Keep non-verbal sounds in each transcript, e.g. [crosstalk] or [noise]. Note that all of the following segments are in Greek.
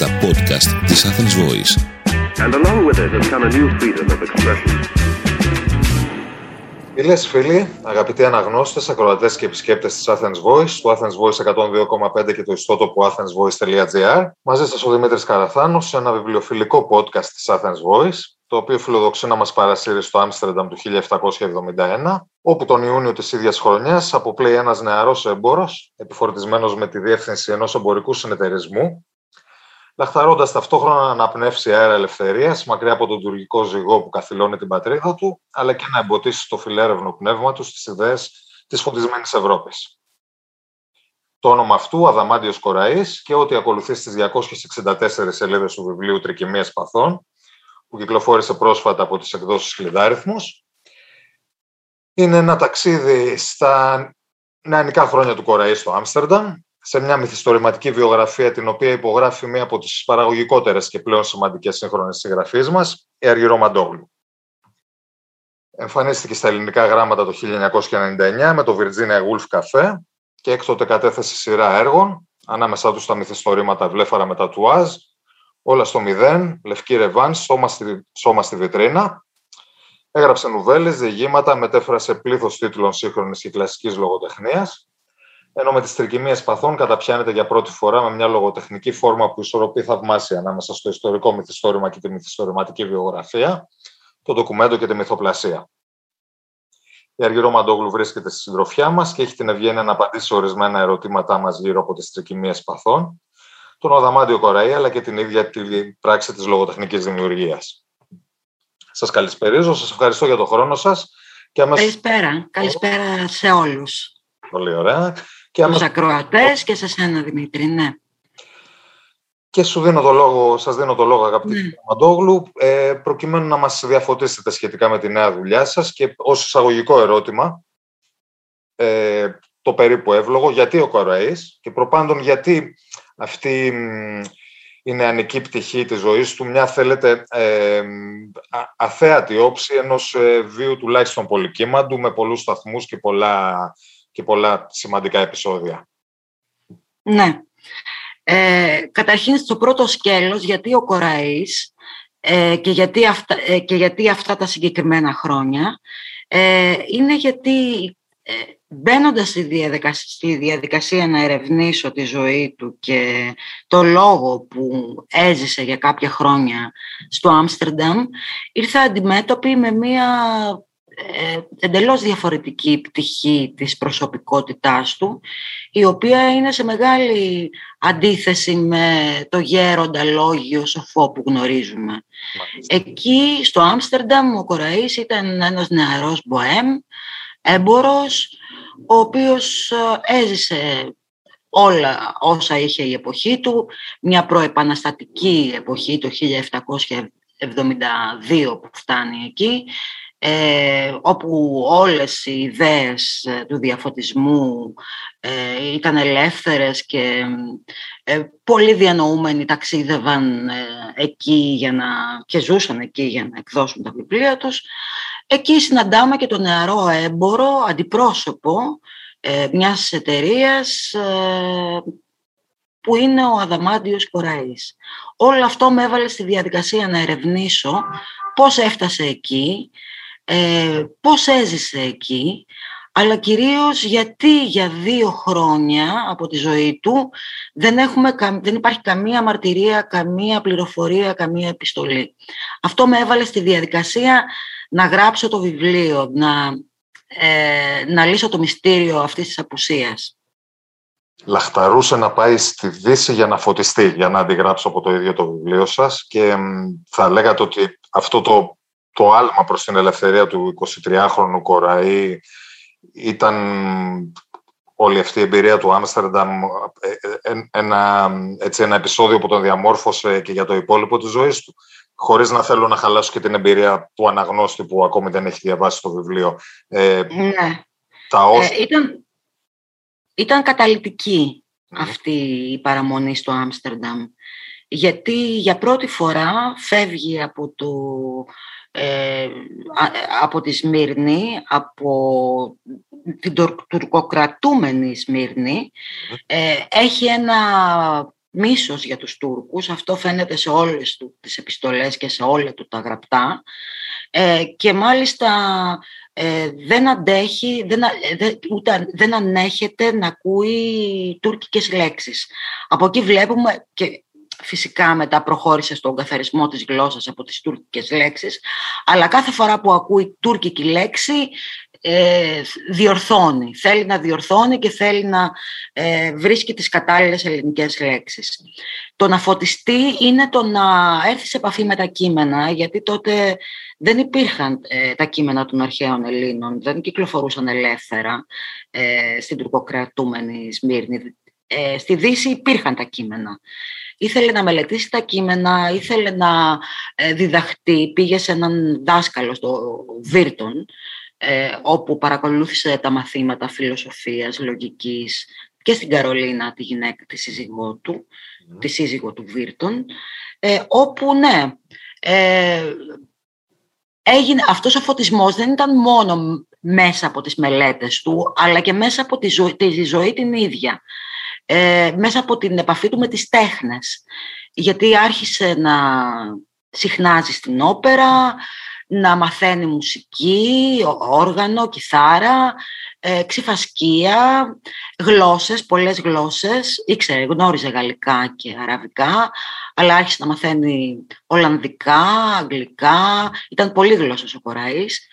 τα podcast της Athens Voice. And along with it has come a new freedom of expression. Φίλε, φίλοι, αγαπητοί αναγνώστες, ακροατές και επισκέπτες της Athens Voice, του Athens Voice 102,5 και το ιστότοπο athensvoice.gr. Μαζί σας ο Δημήτρης Καραθάνος σε ένα βιβλιοφιλικό podcast της Athens Voice, το οποίο φιλοδοξεί να μας παρασύρει στο Άμστερνταμ του 1771, όπου τον Ιούνιο της ίδιας χρονιάς αποπλέει ένας νεαρός έμπορο, επιφορτισμένος με τη διεύθυνση ενός εμπορικού συνεταιρισμού, λαχταρώντα ταυτόχρονα να αναπνεύσει αέρα ελευθερίας μακριά από τον τουρκικό ζυγό που καθυλώνει την πατρίδα του, αλλά και να εμποτίσει το φιλέρευνο πνεύμα του στις ιδέες της φωτισμένης Ευρώπης. Το όνομα αυτού, Αδαμάντιος Κοραής, και ό,τι ακολουθεί στις 264 σελίδες του βιβλίου «Τρικυμίες Παθών», που κυκλοφόρησε πρόσφατα από τις εκδόσεις Κλειδάριθμος, είναι ένα ταξίδι στα νεανικά χρόνια του Κοραή στο Άμστερνταμ, σε μια μυθιστορηματική βιογραφία την οποία υπογράφει μία από τις παραγωγικότερες και πλέον σημαντικές σύγχρονες συγγραφείς μας, η Αργυρό Μαντόγλου. Εμφανίστηκε στα ελληνικά γράμματα το 1999 με το Virginia Woolf Café και έκτοτε κατέθεσε σειρά έργων, ανάμεσά τους τα μυθιστορήματα Βλέφαρα με τα τουάζ, Όλα στο μηδέν, Λευκή Ρεβάν, Σώμα στη, σώμα στη βιτρίνα. Έγραψε νουβέλες, διηγήματα, μετέφρασε πλήθος τίτλων σύγχρονης και κλασικής λογοτεχνίας ενώ με τις τρικυμίες παθών καταπιάνεται για πρώτη φορά με μια λογοτεχνική φόρμα που ισορροπεί θαυμάσια ανάμεσα στο ιστορικό μυθιστόρημα και τη μυθιστορηματική βιογραφία, το ντοκουμέντο και τη μυθοπλασία. Η Αργυρό Μαντόγλου βρίσκεται στη συντροφιά μας και έχει την ευγένεια να απαντήσει σε ορισμένα ερωτήματά μας γύρω από τις τρικυμίες παθών, τον Οδαμάντιο Κοραή αλλά και την ίδια τη πράξη της λογοτεχνικής δημιουργίας. Σας καλησπερίζω, σας ευχαριστώ για τον χρόνο σας. Καλησπέρα. Καλησπέρα σε όλους. Πολύ ωραία. Και Τους ακροατές και σε σένα Δημήτρη, ναι. Και σου δίνω το λόγο, σας δίνω το λόγο αγαπητή ναι. Μαντόγλου, ε, προκειμένου να μας διαφωτίσετε σχετικά με τη νέα δουλειά σας και ως εισαγωγικό ερώτημα, ε, το περίπου εύλογο, γιατί ο Κοραής και προπάντων γιατί αυτή η νεανική πτυχή της ζωής του, μια θέλετε ε, αθέατη όψη ενός ε, βίου τουλάχιστον πολυκύμαντου με πολλούς σταθμούς και πολλά και πολλά σημαντικά επεισόδια. Ναι. Ε, καταρχήν στο πρώτο σκέλος, γιατί ο Κοραής ε, και, γιατί αυτά, ε, και γιατί αυτά τα συγκεκριμένα χρόνια, ε, είναι γιατί ε, μπαίνοντας στη διαδικασία, στη διαδικασία να ερευνήσω τη ζωή του και το λόγο που έζησε για κάποια χρόνια στο Άμστερνταμ, ήρθα αντιμέτωπη με μία ε, εντελώς διαφορετική πτυχή της προσωπικότητάς του, η οποία είναι σε μεγάλη αντίθεση με το γέροντα λόγιο σοφό που γνωρίζουμε. Εκεί στο Άμστερνταμ ο Κοραής ήταν ένας νεαρός μποέμ, έμπορος, ο οποίος ε, έζησε όλα όσα είχε η εποχή του, μια προεπαναστατική εποχή το 1772 που φτάνει εκεί, ε, όπου όλες οι ιδέες ε, του διαφωτισμού ε, ήταν ελεύθερες και ε, πολλοί διανοούμενοι ταξίδευαν ε, εκεί για να, και ζούσαν εκεί για να εκδώσουν τα βιβλία τους. Εκεί συναντάμε και τον νεαρό έμπορο, αντιπρόσωπο μιας εταιρείας που είναι ο Αδαμάντιος Κοραής. Όλο αυτό με έβαλε στη διαδικασία να ερευνήσω πώς έφτασε εκεί, ε, πώς έζησε εκεί, αλλά κυρίως γιατί για δύο χρόνια από τη ζωή του δεν, έχουμε, δεν υπάρχει καμία μαρτυρία, καμία πληροφορία, καμία επιστολή. Αυτό με έβαλε στη διαδικασία να γράψω το βιβλίο, να, ε, να λύσω το μυστήριο αυτής της απουσίας. Λαχταρούσε να πάει στη Δύση για να φωτιστεί, για να αντιγράψω από το ίδιο το βιβλίο σας και θα λέγατε ότι αυτό το το άλμα προς την ελευθερία του 23χρονου Κοραή ήταν όλη αυτή η εμπειρία του Άμστερνταμ ε, ε, ένα, έτσι, ένα επεισόδιο που τον διαμόρφωσε και για το υπόλοιπο της ζωής του χωρίς να θέλω να χαλάσω και την εμπειρία του αναγνώστη που ακόμη δεν έχει διαβάσει το βιβλίο. Ε, ναι. Τα ε, ήταν, ήταν καταλητική αυτή η παραμονή στο Άμστερνταμ γιατί για πρώτη φορά φεύγει από το ε, από τη Σμύρνη, από την τουρκοκρατούμενη Σμύρνη, ε, έχει ένα μίσος για τους Τούρκους. Αυτό φαίνεται σε όλες του, τις επιστολές και σε όλα του τα γραπτά. Ε, και μάλιστα ε, δεν αντέχει, δεν, ε, ούτε, δεν ανέχεται να ακούει τουρκικές λέξεις. Από εκεί βλέπουμε και φυσικά μετά προχώρησε στον καθαρισμό της γλώσσας από τις τουρκικές λέξεις, αλλά κάθε φορά που ακούει τουρκική λέξη ε, διορθώνει. Θέλει να διορθώνει και θέλει να ε, βρίσκει τις κατάλληλες ελληνικές λέξεις. Το να φωτιστεί είναι το να έρθει σε επαφή με τα κείμενα, γιατί τότε δεν υπήρχαν ε, τα κείμενα των αρχαίων Ελλήνων, δεν κυκλοφορούσαν ελεύθερα ε, στην τουρκοκρατούμενη Σμύρνη. Ε, στη Δύση υπήρχαν τα κείμενα. Ήθελε να μελετήσει τα κείμενα, ήθελε να διδαχτεί, πήγε σε έναν δάσκαλο στο Βίρτον, ε, όπου παρακολούθησε τα μαθήματα φιλοσοφίας, λογικής και στην Καρολίνα, τη γυναίκα, τη σύζυγό του, τη σύζυγο του Βίρτον, ε, όπου ναι, ε, έγινε, αυτός ο φωτισμός δεν ήταν μόνο μέσα από τις μελέτες του, αλλά και μέσα από τη ζωή, τη ζωή την ίδια, ε, μέσα από την επαφή του με τις τέχνες. Γιατί άρχισε να συχνάζει στην όπερα, να μαθαίνει μουσική, όργανο, κιθάρα, ε, ξυφασκία, γλώσσες, πολλές γλώσσες. Ήξερε, γνώριζε γαλλικά και αραβικά, αλλά άρχισε να μαθαίνει Ολλανδικά, Αγγλικά. Ήταν πολύ γλώσσος ο Κοραής.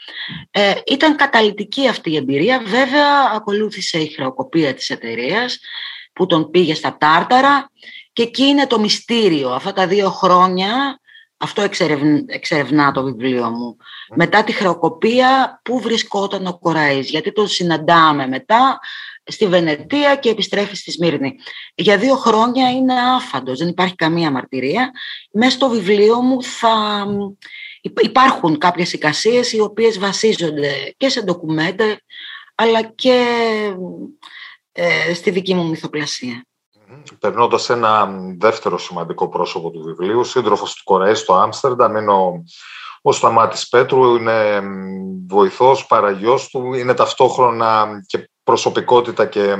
Ε, ήταν καταλητική αυτή η εμπειρία. Βέβαια, ακολούθησε η χρεοκοπία της εταιρείας που τον πήγε στα Τάρταρα και εκεί είναι το μυστήριο. Αυτά τα δύο χρόνια αυτό εξερευνά το βιβλίο μου. Μετά τη χρεοκοπία, πού βρισκόταν ο Κοραής, γιατί τον συναντάμε μετά στη Βενετία και επιστρέφει στη Σμύρνη. Για δύο χρόνια είναι άφαντος, δεν υπάρχει καμία μαρτυρία. Μέσα στο βιβλίο μου θα υπάρχουν κάποιες εικασίες οι οποίες βασίζονται και σε ντοκουμέντα, αλλά και ε, στη δική μου μυθοπλασία. Περνώντας ένα δεύτερο σημαντικό πρόσωπο του βιβλίου, σύντροφος του Κοραή στο Άμστερνταμ, είναι ο, ο Σταμάτης Πέτρου, είναι βοηθός, παραγιός του, είναι ταυτόχρονα και προσωπικότητα και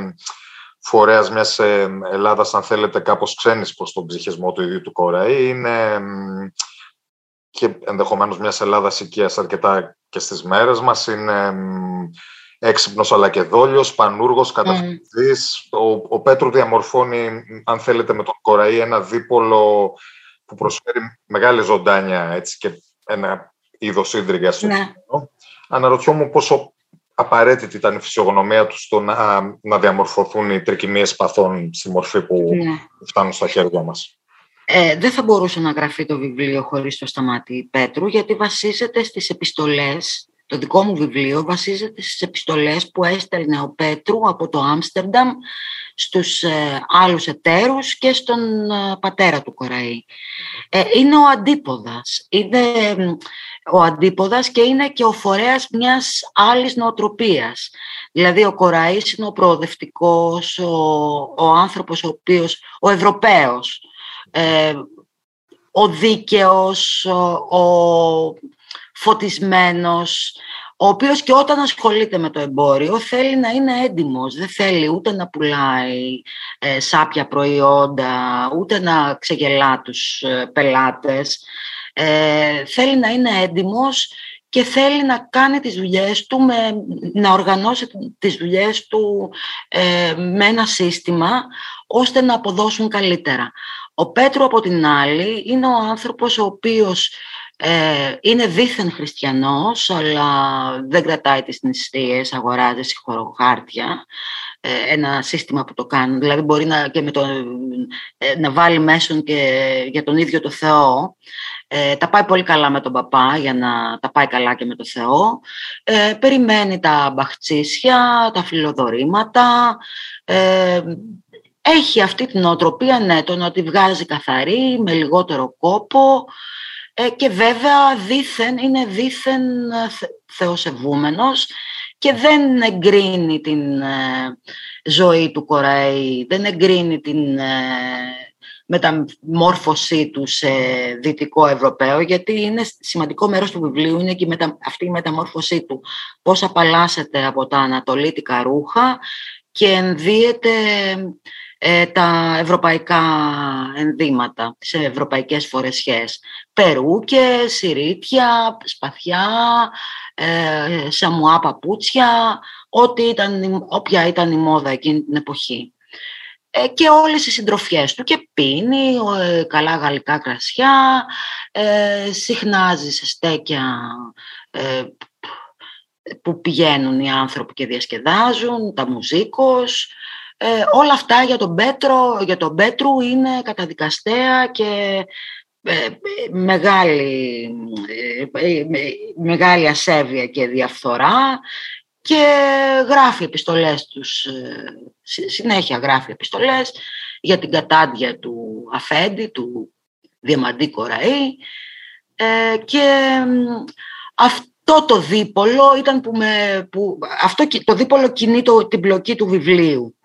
φορέας μιας ε, Ελλάδας, αν θέλετε, κάπως ξένης προς τον ψυχισμό του ίδιου του Κοραή. Είναι και ενδεχομένως μιας Ελλάδας οικίας αρκετά και στις μέρες μας. Είναι έξυπνος αλλά και δόλιος, πανούργος, καταφυγή. Ο, ο Πέτρου διαμορφώνει, αν θέλετε, με τον Κοραή ένα δίπολο που προσφέρει μεγάλη ζωντάνια έτσι, και ένα είδος σύντριγγας στο ναι. Αναρωτιόμουν πόσο απαραίτητη ήταν η φυσιογνωμία τους στο να, να διαμορφωθούν οι τρικυμίες παθών στη μορφή που ναι. φτάνουν στα χέρια μας. Ε, δεν θα μπορούσε να γραφεί το βιβλίο χωρίς το σταμάτη Πέτρου, γιατί βασίζεται στις επιστολές το δικό μου βιβλίο βασίζεται στις επιστολές που έστελνε ο Πέτρου από το Άμστερνταμ στους ε, άλλους εταίρους και στον ε, πατέρα του Κοραή. Ε, είναι ο αντίποδας. Είναι ο αντίποδας και είναι και ο φορέας μιας άλλης νοοτροπίας. Δηλαδή ο Κοραής είναι ο προοδευτικός, ο, ο άνθρωπος ο οποίος, ο Ευρωπαίος, ο δίκαιος, ο φωτισμένος, ο οποίος και όταν ασχολείται με το εμπόριο θέλει να είναι έντιμος, δεν θέλει ούτε να πουλάει ε, σάπια προϊόντα, ούτε να ξεγελά τους ε, πελάτες. Ε, θέλει να είναι έντιμος και θέλει να κάνει τις δουλειές του, με, να οργανώσει τις δουλειές του ε, με ένα σύστημα ώστε να αποδώσουν καλύτερα. Ο Πέτρο από την άλλη είναι ο άνθρωπος ο οποίος ε, είναι δίθεν χριστιανός, αλλά δεν κρατάει τις νηστείες, αγοράζει συγχωροχάρτια, ε, ένα σύστημα που το κάνουν. Δηλαδή μπορεί να, και με το, ε, να βάλει μέσον και για τον ίδιο το Θεό. Ε, τα πάει πολύ καλά με τον παπά για να τα πάει καλά και με το Θεό. Ε, περιμένει τα μπαχτσίσια, τα φιλοδορήματα. Ε, έχει αυτή την οτροπία, ναι, το να τη βγάζει καθαρή, με λιγότερο κόπο. Ε, και βέβαια δήθεν, είναι δήθεν ε, θεοσεβούμενος και δεν εγκρίνει την ε, ζωή του Κοραή, δεν εγκρίνει την μεταμόρφωσή του σε δυτικό Ευρωπαίο, γιατί είναι σημαντικό μέρος του βιβλίου, είναι και αυτή η μεταμόρφωσή του. Πώς απαλλάσσεται από τα ανατολίτικα ρούχα και ενδύεται ε, τα ευρωπαϊκά ενδύματα, τις ευρωπαϊκές φορεσιές. Περούκες, σιρίτια, σπαθιά, ε, σαμουά παπούτσια, ό,τι ήταν, όποια ήταν η μόδα εκείνη την εποχή. Ε, και όλες οι συντροφιές του και πίνει ε, καλά γαλλικά κρασιά, ε, συχνάζει σε στέκια ε, που πηγαίνουν οι άνθρωποι και διασκεδάζουν, τα μουζίκος. Ε, όλα αυτά για τον, Πέτρο, για τον Πέτρου είναι καταδικαστέα και ε, μεγάλη, ε, μεγάλη ασέβεια και διαφθορά και γράφει επιστολές τους, συνέχεια γράφει επιστολές για την κατάντια του Αφέντη, του Διαμαντή Κοραή και αυτό αυτό το δίπολο ήταν που, με, που αυτό το δίπολο κινεί το, την πλοκή του βιβλίου.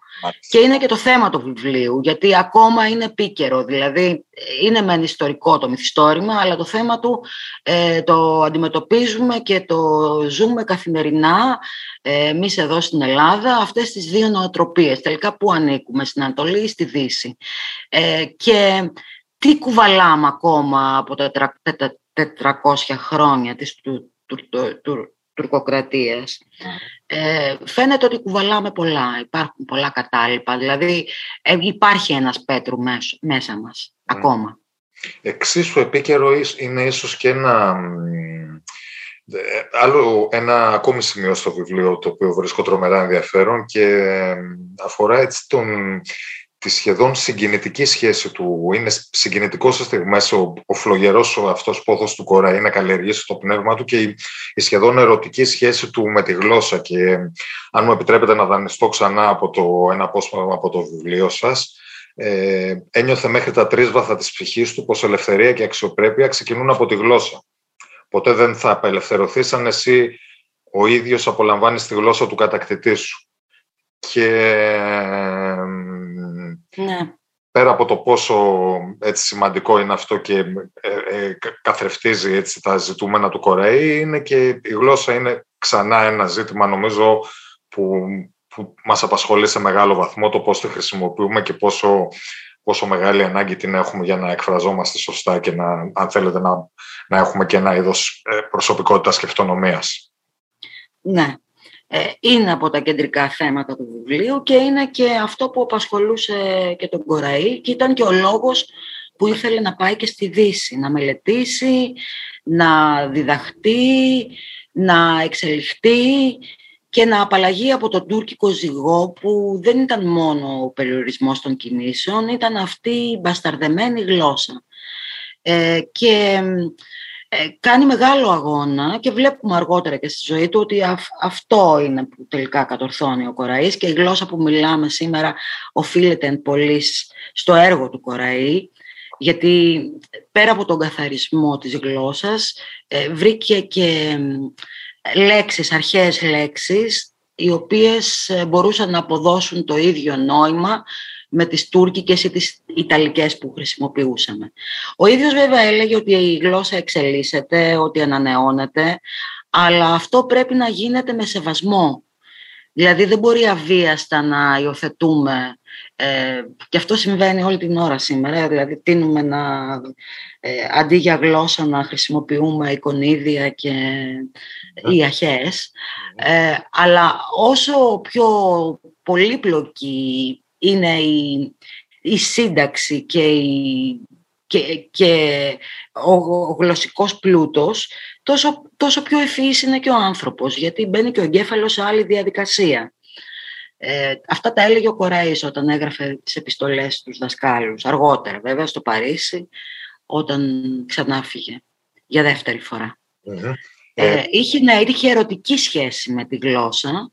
Και είναι και το θέμα του βιβλίου, γιατί ακόμα είναι επίκαιρο. Δηλαδή, είναι μεν ιστορικό το μυθιστόρημα, αλλά το θέμα του ε, το αντιμετωπίζουμε και το ζούμε καθημερινά ε, εμείς εδώ στην Ελλάδα, αυτές τις δύο νοοτροπίες. Τελικά, πού ανήκουμε, στην Ανατολή ή στη Δύση. Ε, και τι κουβαλάμε ακόμα από τα 400 χρόνια της, του, του, του, τουρκοκρατίας. Ε, φαίνεται ότι κουβαλάμε πολλά, υπάρχουν πολλά κατάλοιπα, δηλαδή ε, υπάρχει ένας Πέτρου μέσα, μας, ακόμα. Εξίσου επίκαιρο είναι ίσως και ένα, ε, άλλο, ένα ακόμη σημείο στο βιβλίο το οποίο βρίσκω τρομερά ενδιαφέρον και αφορά έτσι τον, τη σχεδόν συγκινητική σχέση του. Είναι συγκινητικός σε στιγμέ ο, ο φλογερός αυτός πόθος του Κοραή να καλλιεργήσει το πνεύμα του και η, η, σχεδόν ερωτική σχέση του με τη γλώσσα. Και αν μου επιτρέπετε να δανειστώ ξανά από το, ένα απόσπασμα από το βιβλίο σας, ε, ένιωθε μέχρι τα τρίσβαθα της ψυχής του πως ελευθερία και αξιοπρέπεια ξεκινούν από τη γλώσσα. Ποτέ δεν θα απελευθερωθεί αν εσύ ο ίδιος απολαμβάνεις τη γλώσσα του κατακτητή σου. Και ναι. Πέρα από το πόσο έτσι, σημαντικό είναι αυτό και ε, ε, καθρεφτίζει έτσι, τα ζητούμενα του Κορέη, είναι και η γλώσσα είναι ξανά ένα ζήτημα νομίζω που, που μας απασχολεί σε μεγάλο βαθμό το πώς τη χρησιμοποιούμε και πόσο, πόσο μεγάλη ανάγκη την έχουμε για να εκφραζόμαστε σωστά και να, αν θέλετε να, να έχουμε και ένα είδος ε, προσωπικότητας και αυτονομίας. Ναι, ε, είναι από τα κεντρικά θέματα του βιβλίου και είναι και αυτό που απασχολούσε και τον Κοραή και ήταν και ο λόγος που ήθελε να πάει και στη Δύση, να μελετήσει, να διδαχτεί, να εξελιχθεί και να απαλλαγεί από τον τουρκικό ζυγό που δεν ήταν μόνο ο περιορισμός των κινήσεων, ήταν αυτή η μπασταρδεμένη γλώσσα. Ε, και ε, κάνει μεγάλο αγώνα και βλέπουμε αργότερα και στη ζωή του ότι αυτό είναι που τελικά κατορθώνει ο Κοραής και η γλώσσα που μιλάμε σήμερα οφείλεται εν πολλής στο έργο του Κοραή γιατί πέρα από τον καθαρισμό της γλώσσας ε, βρήκε και λέξεις, αρχαίες λέξεις οι οποίες ε, μπορούσαν να αποδώσουν το ίδιο νόημα με τις τουρκικές ή τις ιταλικές που χρησιμοποιούσαμε. Ο ίδιος βέβαια έλεγε ότι η γλώσσα εξελίσσεται, ότι ανανεώνεται, αλλά αυτό πρέπει να γίνεται με σεβασμό. Δηλαδή δεν μπορεί αβίαστα να υιοθετούμε ε, και αυτό συμβαίνει όλη την ώρα σήμερα, δηλαδή τίνουμε να ε, αντί για γλώσσα να χρησιμοποιούμε εικονίδια και οι αρχές, ε, αλλά όσο πιο πολύπλοκη είναι η, η σύνταξη και, η, και, και ο, ο γλωσσικός πλούτος, τόσο, τόσο πιο ευφύης είναι και ο άνθρωπος, γιατί μπαίνει και ο εγκέφαλος σε άλλη διαδικασία. Ε, αυτά τα έλεγε ο Κοραής όταν έγραφε τις επιστολές στους δασκάλους, αργότερα βέβαια στο Παρίσι, όταν ξανά φύγε για δεύτερη Ε, είχε, ναι, είχε ερωτική σχέση με τη γλώσσα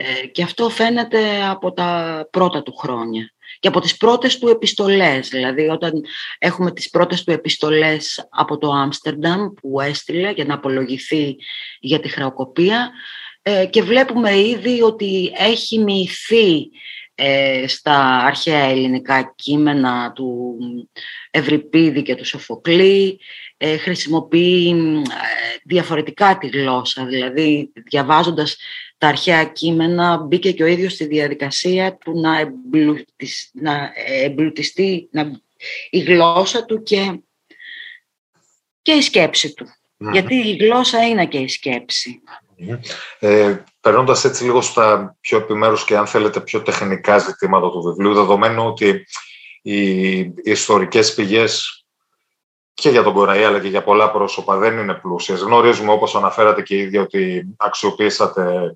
ε, και αυτό φαίνεται από τα πρώτα του χρόνια και από τις πρώτες του επιστολές. Δηλαδή όταν έχουμε τις πρώτες του επιστολές από το Άμστερνταμ που έστειλε για να απολογηθεί για τη χρεοκοπία ε, και βλέπουμε ήδη ότι έχει μοιηθεί ε, στα αρχαία ελληνικά κείμενα του Ευρυπίδη και του Σοφοκλή, χρησιμοποιεί διαφορετικά τη γλώσσα, δηλαδή διαβάζοντας τα αρχαία κείμενα, μπήκε και ο ίδιος στη διαδικασία του να, να εμπλουτιστεί να, η γλώσσα του και, και η σκέψη του. Γιατί η γλώσσα είναι και η σκέψη. Ε, Περνώντας έτσι λίγο στα πιο επιμέρους και αν θέλετε πιο τεχνικά ζητήματα του βιβλίου, δεδομένου ότι οι, οι ιστορικές πηγές και για τον Κοραή αλλά και για πολλά πρόσωπα δεν είναι πλούσιες. Γνωρίζουμε όπως αναφέρατε και ήδη ότι αξιοποιήσατε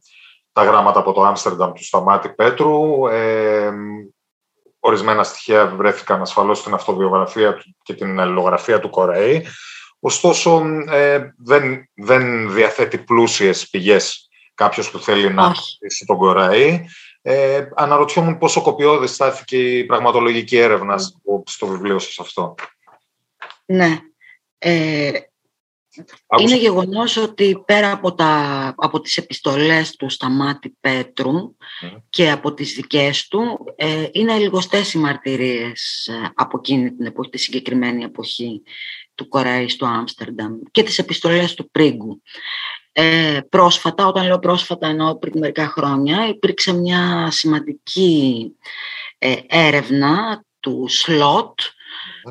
τα γράμματα από το Άμστερνταμ του Σταμάτη Πέτρου. Ε, ορισμένα στοιχεία βρέθηκαν ασφαλώς στην αυτοβιογραφία και την αλληλογραφία του Κοραή. Ωστόσο, ε, δεν, δεν διαθέτει πλούσιες πηγές κάποιος που θέλει να αρχίσει τον Κοραή. Ε, αναρωτιόμουν πόσο κοπιώδης στάθηκε η πραγματολογική έρευνα στο βιβλίο σας αυτό. Ναι. Ε, είναι γεγονός ότι πέρα από, τα, από τις επιστολές του Σταμάτη Πέτρου και από τις δικές του, ε, είναι λιγοστές οι μαρτυρίες ε, από εκείνη την εποχή, τη συγκεκριμένη εποχή του Κοραή στο Άμστερνταμ και τις επιστολές του Πρίγκου. Ε, πρόσφατα, όταν λέω πρόσφατα εννοώ πριν μερικά χρόνια, υπήρξε μια σημαντική ε, έρευνα του Σλότ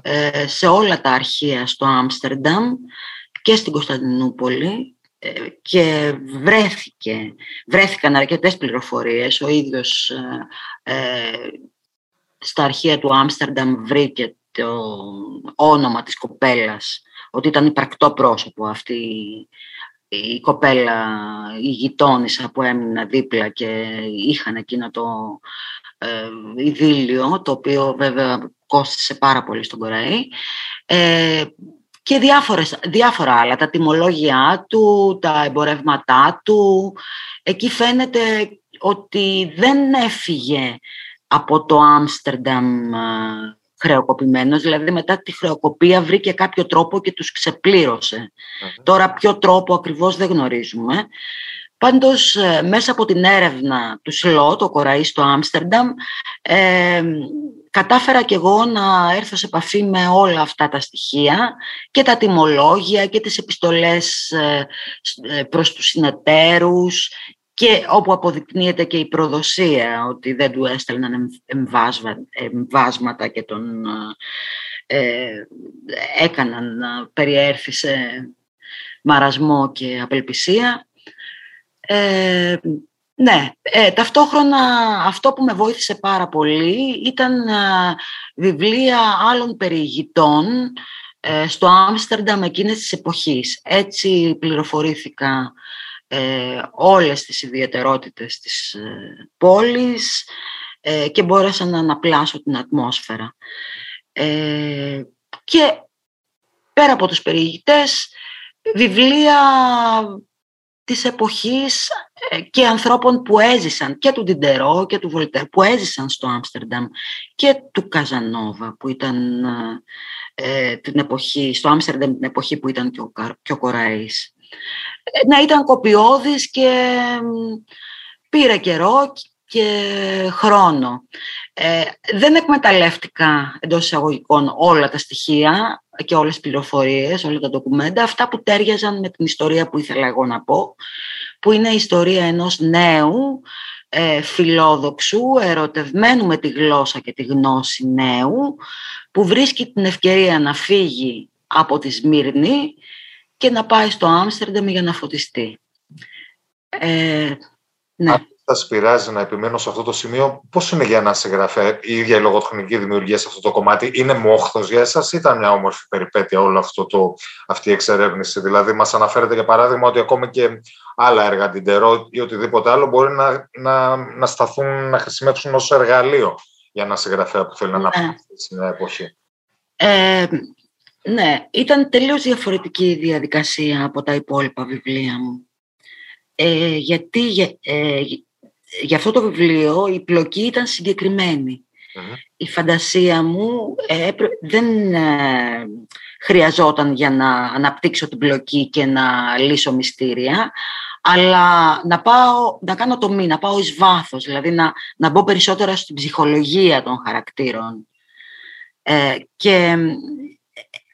ε, σε όλα τα αρχεία στο Άμστερνταμ και στην Κωνσταντινούπολη ε, και βρέθηκε, βρέθηκαν αρκετές πληροφορίες. Ο ίδιος στα αρχεία του Άμστερνταμ βρήκε το όνομα της κοπέλας, ότι ήταν υπαρκτό πρόσωπο αυτή η κοπέλα, η γειτόνισσα που έμεινα δίπλα και είχαν εκείνο το ε, ειδήλιο, το οποίο βέβαια κόστησε πάρα πολύ στον Κοραή. Ε, και διάφορες, διάφορα άλλα, τα τιμολόγια του, τα εμπορεύματά του. Εκεί φαίνεται ότι δεν έφυγε από το Άμστερνταμ ε, χρεοκοπημένος, δηλαδή μετά τη χρεοκοπία βρήκε κάποιο τρόπο και τους ξεπληρωσε Τώρα ποιο τρόπο ακριβώς δεν γνωρίζουμε. Πάντως ε, μέσα από την έρευνα του ΣΛΟ, το κοραή στο Άμστερνταμ, ε, κατάφερα και εγώ να έρθω σε επαφή με όλα αυτά τα στοιχεία και τα τιμολόγια και τις επιστολές ε, ε, προς τους συνεταίρους και όπου αποδεικνύεται και η προδοσία ότι δεν του έστελναν εμβάσματα και τον ε, έκαναν να περιέρθει σε μαρασμό και απελπισία. Ε, ναι, ε, ταυτόχρονα αυτό που με βοήθησε πάρα πολύ ήταν ε, βιβλία άλλων περιηγητών ε, στο Άμστερνταμ εκείνες της εποχής. Έτσι πληροφορήθηκα ε, όλες τις ιδιαιτερότητες της ε, πόλης ε, και μπόρεσα να αναπλάσω την ατμόσφαιρα. Ε, και πέρα από τους περιηγητές, βιβλία της εποχής και ανθρώπων που έζησαν και του Ντιντερό και του Βολτέρ που έζησαν στο Άμστερνταμ και του Καζανόβα που ήταν την εποχή, στο Άμστερνταμ την εποχή που ήταν και ο, και ο Κοραής να ήταν κοπιώδης και πήρε καιρό και χρόνο. Ε, δεν εκμεταλλεύτηκα εντός εισαγωγικών όλα τα στοιχεία και όλες τις πληροφορίες, όλα τα ντοκουμέντα, αυτά που τέριαζαν με την ιστορία που ήθελα εγώ να πω, που είναι η ιστορία ενός νέου, ε, φιλόδοξου, ερωτευμένου με τη γλώσσα και τη γνώση νέου, που βρίσκει την ευκαιρία να φύγει από τη Σμύρνη και να πάει στο Άμστερνταμ για να φωτιστεί. Ε, ναι. Αν σα πειράζει να επιμένω σε αυτό το σημείο, πώς είναι για ένα συγγραφέα η ίδια η λογοτεχνική δημιουργία σε αυτό το κομμάτι, Είναι μόχθος για εσάς, ή ήταν μια όμορφη περιπέτεια όλο αυτό το, αυτή η εξερεύνηση; Δηλαδή, μας αναφέρεται για παράδειγμα ότι ακόμη και άλλα έργα, Τιντερό ή οτιδήποτε άλλο, μπορεί να, να, να σταθούν, να χρησιμεύσουν ως εργαλείο για ένα συγγραφέα που θέλει να ναι. αναπτύξει στην εποχή. Ε, ναι, ήταν τελείως διαφορετική η διαδικασία από τα υπόλοιπα βιβλία μου. Ε, γιατί για, ε, για αυτό το βιβλίο η πλοκή ήταν Η φαντασία μου ε, δεν ε, χρειαζόταν για να αναπτύξω την πλοκή και να λύσω μυστήρια, αλλά να, πάω, να κάνω το μη, να πάω εις βάθος, δηλαδή να, να μπω περισσότερα στην ψυχολογία των χαρακτήρων. και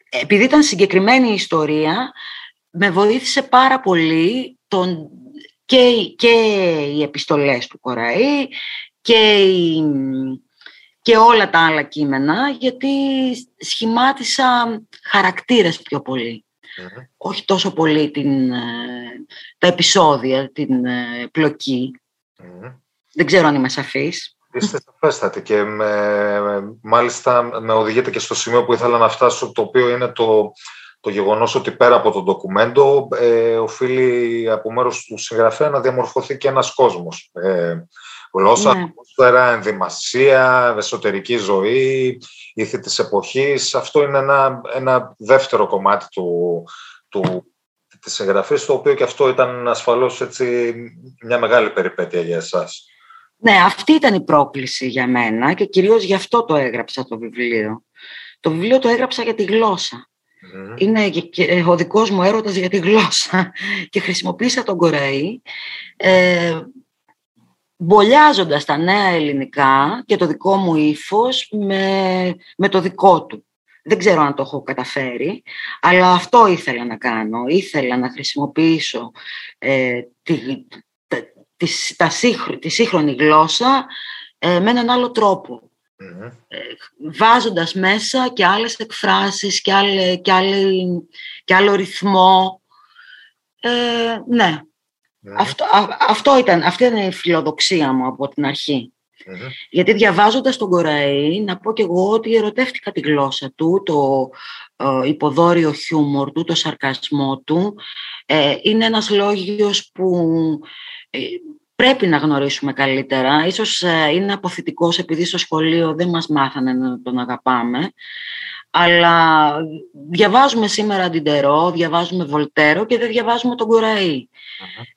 επειδή ήταν συγκεκριμένη η ιστορία, με βοήθησε πάρα πολύ τον, και, και οι επιστολές του Κοραή και, και όλα τα άλλα κείμενα, γιατί σχημάτισα χαρακτήρες πιο πολύ. Όχι τόσο πολύ την, ε, τα επεισόδια, την ε, πλοκή. Δεν ξέρω αν είμαι σαφής. Είστε σαφέστατοι και με, μάλιστα με οδηγείτε και στο σημείο που ήθελα να φτάσω, το οποίο είναι το, το γεγονός ότι πέρα από το ντοκουμέντο ε, οφείλει από μέρος του συγγραφέα να διαμορφωθεί και ένας κόσμος. Ε, γλώσσα, ναι. ατμόσφαιρα, ενδυμασία, εσωτερική ζωή, ήθη της εποχής. Αυτό είναι ένα, ένα δεύτερο κομμάτι του, του, της εγγραφής, το οποίο και αυτό ήταν ασφαλώς έτσι, μια μεγάλη περιπέτεια για εσάς. Ναι, αυτή ήταν η πρόκληση για μένα και κυρίως γι' αυτό το έγραψα το βιβλίο. Το βιβλίο το έγραψα για τη γλώσσα. Είναι και ο δικός μου έρωτας για τη γλώσσα [laughs] και χρησιμοποίησα τον Κοραή ε, μπολιάζοντας τα νέα ελληνικά και το δικό μου ύφος με, με το δικό του. Δεν ξέρω αν το έχω καταφέρει, αλλά αυτό ήθελα να κάνω. Ήθελα να χρησιμοποιήσω ε, τη, τη, τα τη σύγχρονη γλώσσα ε, με έναν άλλο ε, βάζοντας μέσα και άλλες εκφράσεις και, άλλη, και, άλλη, και άλλο ρυθμό. Ε, ναι, αυτό, αυτό ήταν, αυτή ήταν η φιλοδοξία μου από την αρχη Γιατί διαβάζοντας τον Κοραή, να πω και εγώ ότι ερωτεύτηκα τη γλώσσα του, το ε, υποδόριο χιούμορ του, το σαρκασμό του. Ε, είναι ένας λόγιος που ε, πρέπει να γνωρίσουμε καλύτερα. Ίσως ε, είναι αποθητικός επειδή στο σχολείο δεν μας μάθανε να τον αγαπάμε. Αλλά διαβάζουμε σήμερα Αντιντερό, διαβάζουμε Βολτέρο και δεν διαβάζουμε τον κουραη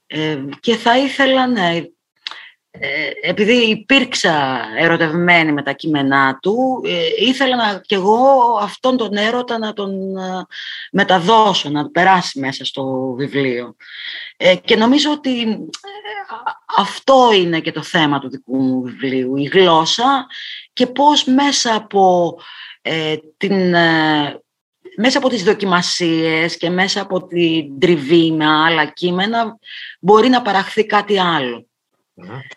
ε, και θα ήθελα, ναι, ε, επειδή υπήρξα ερωτευμένη με τα κείμενά του, ε, ήθελα να, κι εγώ αυτόν τον έρωτα να τον ε, μεταδώσω, να περάσει μέσα στο βιβλίο. και νομίζω ότι αυτό είναι και το θέμα του δικού μου βιβλίου, η γλώσσα και πώς μέσα από την μέσα από τις δοκιμασίες και μέσα από την τριβή με άλλα κείμενα μπορεί να παραχθεί κάτι άλλο.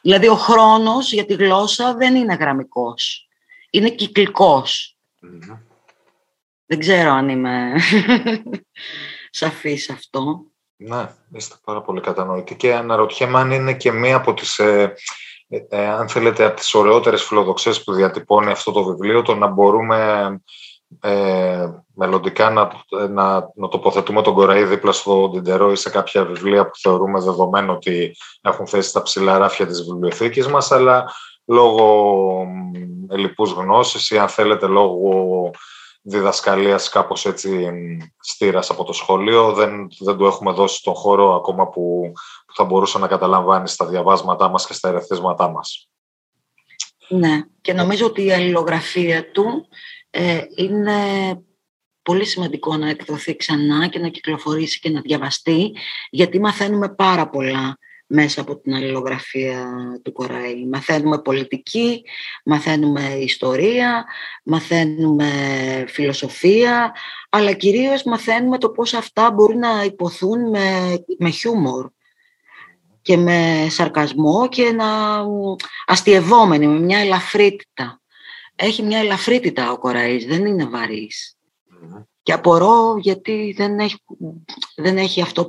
Δηλαδή ο χρόνος για τη γλώσσα δεν είναι γραμμικός. Είναι κυκλικός. Δεν ξέρω αν είμαι [laughs] σαφής αυτό. Ναι, είστε πάρα πολύ κατανοητοί και αναρωτιέμαι αν είναι και μία από τις, ε, ε, ε, αν θέλετε, από τις ωραιότερες φιλοδοξίες που διατυπώνει αυτό το βιβλίο, το να μπορούμε ε, μελλοντικά να, να, να τοποθετούμε τον Κοραή δίπλα στο Ντιντερό ή σε κάποια βιβλία που θεωρούμε δεδομένο ότι έχουν θέσει στα ψηλά ράφια της βιβλιοθήκης μας, αλλά λόγω ελλειπούς γνώσης ή αν θέλετε λόγω διδασκαλίας κάπως έτσι στήρας από το σχολείο, δεν, δεν του έχουμε δώσει τον χώρο ακόμα που, που θα μπορούσε να καταλαμβάνει στα διαβάσματά μας και στα ερεθίσματά μας. Ναι, και νομίζω ότι η αλληλογραφία του ε, είναι πολύ σημαντικό να εκδοθεί ξανά και να κυκλοφορήσει και να διαβαστεί, γιατί μαθαίνουμε πάρα πολλά μέσα από την αλληλογραφία του Κοραή. Μαθαίνουμε πολιτική, μαθαίνουμε ιστορία, μαθαίνουμε φιλοσοφία, αλλά κυρίως μαθαίνουμε το πώς αυτά μπορούν να υποθούν με, με χιούμορ και με σαρκασμό και να αστειευόμενοι, με μια ελαφρύτητα έχει μια ελαφρύτητα ο Κοραής, δεν είναι Και απορώ γιατί δεν έχει, δεν έχει αυτό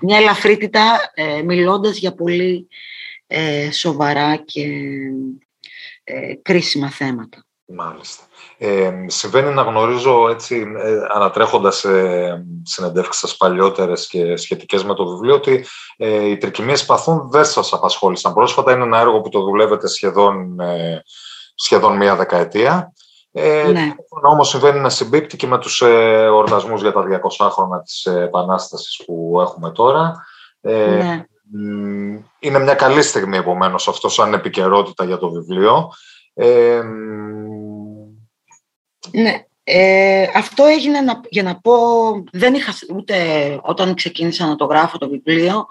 Μια ελαφρύτητα ε, μιλώντας για πολύ ε, σοβαρά και ε, κρίσιμα θέματα. Μάλιστα. Ε, συμβαίνει να γνωρίζω έτσι, ε, ανατρέχοντας ε, συνεντεύξεις σας παλιότερες και σχετικές με το βιβλίο, ότι ε, οι τρικυμίες παθούν δεν σας απασχόλησαν. Πρόσφατα είναι ένα έργο που το δουλεύετε σχεδόν ε, σχεδόν μία δεκαετία. Ε, ναι. Όμως συμβαίνει να συμπίπτει και με τους ε, για τα 200 χρόνια της Επανάστασης που έχουμε τώρα. Ε, ναι. Είναι μια καλή στιγμή επομένως αυτό σαν επικαιρότητα για το βιβλίο. Ε, ναι, ε, αυτό έγινε για να πω, δεν είχα ούτε όταν ξεκίνησα να το γράφω το βιβλίο,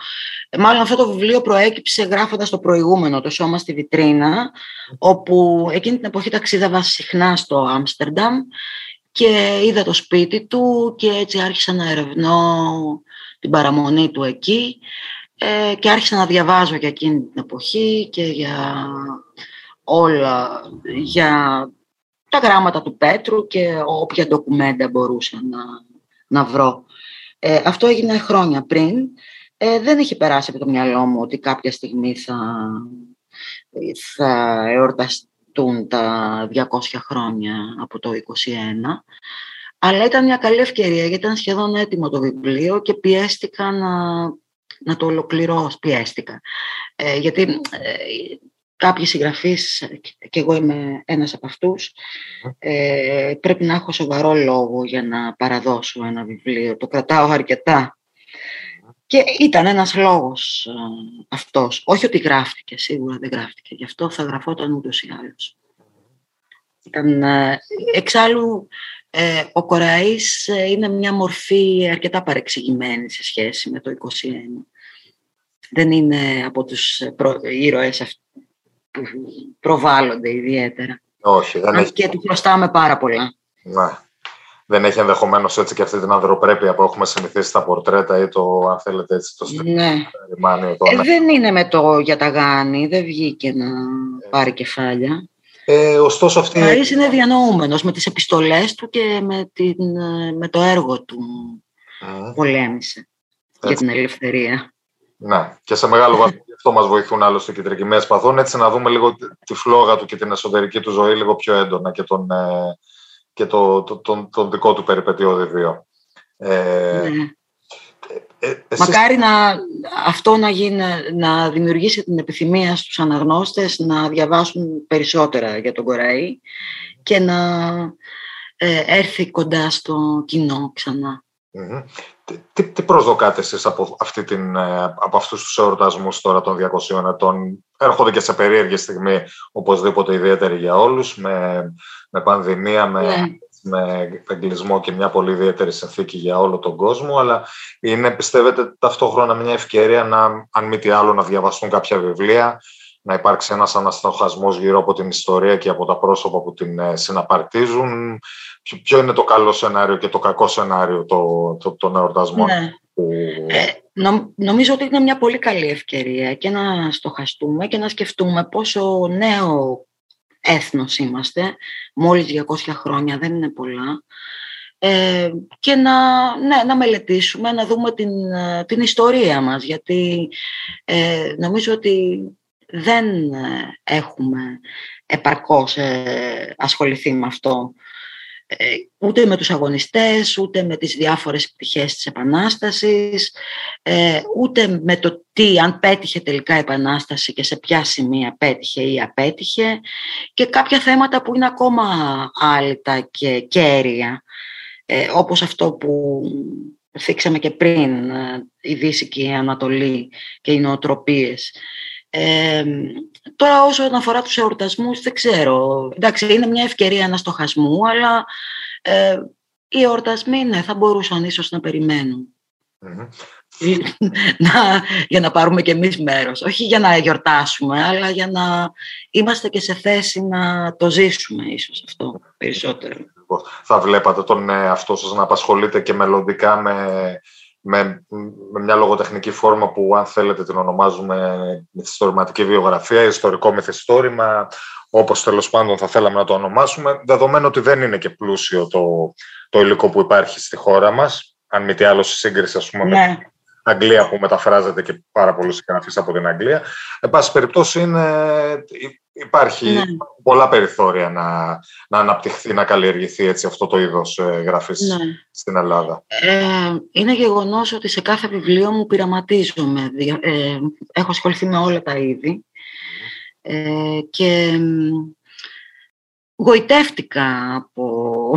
μάλλον αυτό το βιβλίο προέκυψε γράφοντας το προηγούμενο, το σώμα στη βιτρίνα, όπου εκείνη την εποχή ταξίδευα συχνά στο Άμστερνταμ και είδα το σπίτι του και έτσι άρχισα να ερευνώ την παραμονή του εκεί. ε, και άρχισα να διαβάζω για εκείνη την εποχή και για όλα, για τα γράμματα του Πέτρου και όποια ντοκουμέντα μπορούσα να, να βρω. Ε, αυτό έγινε χρόνια πριν. Ε, δεν είχε περάσει από το μυαλό μου ότι κάποια στιγμή θα, θα εορταστούν τα 200 χρόνια από το 21. Αλλά ήταν μια καλή ευκαιρία γιατί ήταν σχεδόν έτοιμο το βιβλίο και πιέστηκα να, να το ολοκληρώσω. Πιέστηκα. Ε, γιατί ε, κάποιοι συγγραφείς, και εγώ είμαι ένας από αυτούς, ε, πρέπει να έχω σοβαρό λόγο για να παραδώσω ένα βιβλίο. Το κρατάω αρκετά. Και ήταν ένας λόγος ε, αυτός. Όχι ότι γράφτηκε, σίγουρα δεν γράφτηκε. Γι' αυτό θα γραφόταν ούτως ή άλλως. Ήταν, ε, εξάλλου, ε, ο Κοραής ε, είναι μια μορφή αρκετά παρεξηγημένη σε σχέση με το 21. Δεν είναι από τους προ... ήρωες που προβάλλονται ιδιαίτερα. Όχι, δεν έχει. Και του χρωστάμε πάρα πολλά. Ναι. Δεν έχει ενδεχομένως έτσι και αυτή την ανθρωπρέπεια που έχουμε συνηθίσει στα πορτρέτα ή το, αν θέλετε, έτσι, το ναι. λιμάνιο. Το, ε, Δεν είναι με το για τα γάνη, δεν βγήκε να πάρει κεφάλια. Ε, ωστόσο αυτή... Ο είναι διανοούμενος με τις επιστολές του και με, την, με το έργο του mm. πολέμησε για την ελευθερία. Ναι, και σε μεγάλο βαθμό γι' αυτό μας βοηθούν άλλωστε και οι τρικυμαίες παθών, έτσι να δούμε λίγο τη φλόγα του και την εσωτερική του ζωή λίγο πιο έντονα και τον, ε, και το, το, τον, τον δικό του περιπετειώδη βίο. Ε, ναι. Ε, Μακάρι να, αυτό να, γίνει, να δημιουργήσει την επιθυμία στους αναγνώστες να διαβάσουν περισσότερα για τον Κοραή και να ε, έρθει κοντά στο κοινό ξανά. Τι, τι προσδοκάτε εσείς από, αυτή την, ε, από αυτούς τους εορτασμούς τώρα των 200 ετών; Έρχονται και σε περίεργη στιγμή, οπωσδήποτε ιδιαίτερη για όλους, με, με πανδημία, με ναι με εγκλισμό και μια πολύ ιδιαίτερη συνθήκη για όλο τον κόσμο, αλλά είναι, πιστεύετε, ταυτόχρονα μια ευκαιρία να, αν μη τι άλλο, να διαβαστούν κάποια βιβλία, να υπάρξει ένας αναστοχασμός γύρω από την ιστορία και από τα πρόσωπα που την ε, συναπαρτίζουν. Ποιο είναι το καλό σενάριο και το κακό σενάριο των το, το, εορτασμών. Ναι. Ε, νομίζω ότι είναι μια πολύ καλή ευκαιρία και να στοχαστούμε και να σκεφτούμε πόσο νέο έθνος είμαστε, μόλις 200 χρόνια, δεν είναι πολλά, ε, και να, ναι, να μελετήσουμε, να δούμε την, την ιστορία μας, γιατί ε, νομίζω ότι δεν έχουμε επαρκώς ε, ασχοληθεί με αυτό ε, ούτε με τους αγωνιστές, ούτε με τις διάφορες πτυχές της Επανάστασης, ε, ούτε με το τι, αν πέτυχε τελικά η Επανάσταση και σε ποια σημεία πέτυχε ή απέτυχε και κάποια θέματα που είναι ακόμα άλυτα και κέρια, ε, όπως αυτό που θίξαμε και πριν, η Δύση και η Ανατολή και οι νοοτροπίες. Ε, τώρα όσον αφορά τους εορτασμούς δεν ξέρω. Εντάξει, είναι μια ευκαιρία αναστοχασμού, αλλά ε, οι εορτασμοί ναι, θα μπορούσαν ίσως να περιμενουν [laughs] να, για να πάρουμε και εμείς μέρος. Όχι για να γιορτάσουμε, αλλά για να είμαστε και σε θέση να το ζήσουμε ίσως αυτό περισσότερο. Θα βλέπατε τον εαυτό σας να απασχολείτε και μελλοντικά με με, με μια λογοτεχνική φόρμα που αν θέλετε την ονομάζουμε με τη ιστορηματική βιογραφία, ιστορικό μυθιστόρημα, όπως τέλος πάντων θα θέλαμε να το ονομάσουμε, δεδομένου ότι δεν είναι και πλούσιο το, το υλικό που υπάρχει στη χώρα μας, αν μη τι άλλο σε σύγκριση ας πούμε, ναι. με την Αγγλία που μεταφράζεται και πάρα πολλοί συγγραφείς από την Αγγλία. Εν πάση περιπτώσει είναι, Υπάρχει ναι. πολλά περιθώρια να, να αναπτυχθεί, να καλλιεργηθεί έτσι αυτό το είδος ε, γραφής ναι. στην Ελλάδα. Ε, είναι γεγονός ότι σε κάθε βιβλίο μου πειραματίζομαι. Ε, έχω ασχοληθεί με όλα τα είδη ε, και γοητεύτηκα από,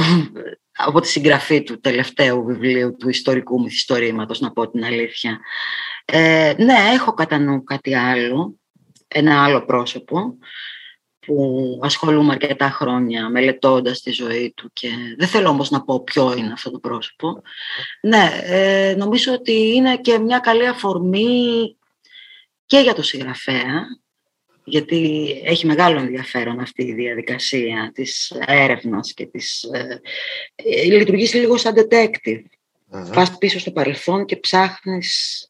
από τη συγγραφή του τελευταίου βιβλίου του ιστορικού μυθιστορήματος, να πω την αλήθεια. Ε, ναι, έχω κατά νου κάτι άλλο, ένα άλλο πρόσωπο που ασχολούμαι αρκετά χρόνια μελετώντας τη ζωή του και δεν θέλω όμως να πω ποιο είναι αυτό το πρόσωπο. Ναι, ε, νομίζω ότι είναι και μια καλή αφορμή και για το συγγραφέα, γιατί έχει μεγάλο ενδιαφέρον αυτή η διαδικασία της έρευνας και της... Ε, ε λειτουργείς λίγο σαν detective. Πας πίσω στο παρελθόν και ψάχνεις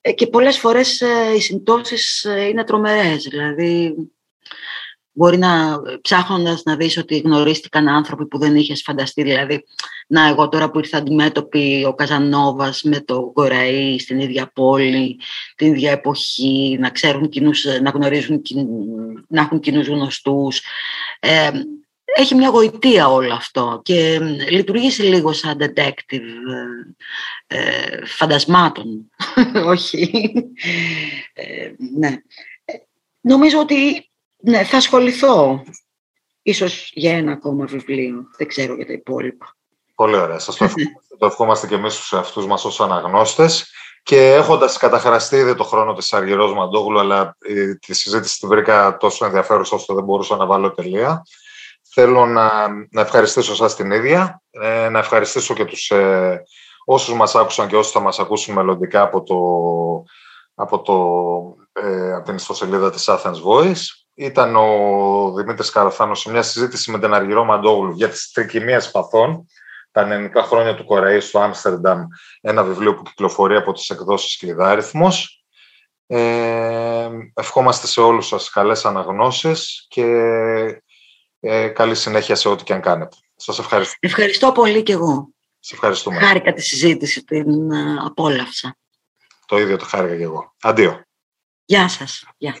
ε, και πολλές φορές ε, οι συμπτώσεις είναι τρομερές. Δηλαδή, μπορεί να ψάχνοντας να δεις ότι γνωρίστηκαν άνθρωποι που δεν είχες φανταστεί. Δηλαδή, να εγώ τώρα που ήρθα αντιμέτωπη ο Καζανόβας με το Κοραή στην ίδια πόλη, την ίδια εποχή, να ξέρουν κοινούς, να γνωρίζουν, να έχουν κοινούς γνωστούς. Ε, έχει μια γοητεία όλο αυτό και λειτουργήσει λίγο σαν detective ε, φαντασμάτων. [laughs] Όχι. Ε, ναι. Νομίζω ότι ναι, θα ασχοληθώ. Ίσως για ένα ακόμα βιβλίο. Δεν ξέρω για τα υπόλοιπα. Πολύ ωραία. Σας το ευχόμαστε, [laughs] το ευχόμαστε και εμείς στους εαυτούς μας ως αναγνώστες. Και έχοντας καταχραστεί ήδη το χρόνο της Αργυρός Μαντόγλου, αλλά τη συζήτηση τη βρήκα τόσο ενδιαφέρουσα ώστε δεν μπορούσα να βάλω τελεία. Θέλω να, να ευχαριστήσω σας την ίδια, ε, να ευχαριστήσω και τους ε, όσους μας άκουσαν και όσους θα μας ακούσουν μελλοντικά από, το, από, το, ε, από την ιστοσελίδα της Athens Voice. Ήταν ο Δημήτρης Καραθάνος σε μια συζήτηση με τον Αργυρό Μαντόγλου για τις τρικυμίες παθών, τα νεανικά χρόνια του Κοραή στο Άμστερνταμ, ένα βιβλίο που κυκλοφορεί από τις εκδόσεις Κλειδάριθμος. Ε, ευχόμαστε σε όλους σας καλές αναγνώσεις και ε, καλή συνέχεια σε ό,τι και αν κάνετε. Σας ευχαριστώ. Ευχαριστώ πολύ και εγώ. Σε ευχαριστούμε. Χάρηκα τη συζήτηση, την uh, απόλαυσα. Το ίδιο το χάρηκα και εγώ. Αντίο. Γεια σας. Γεια.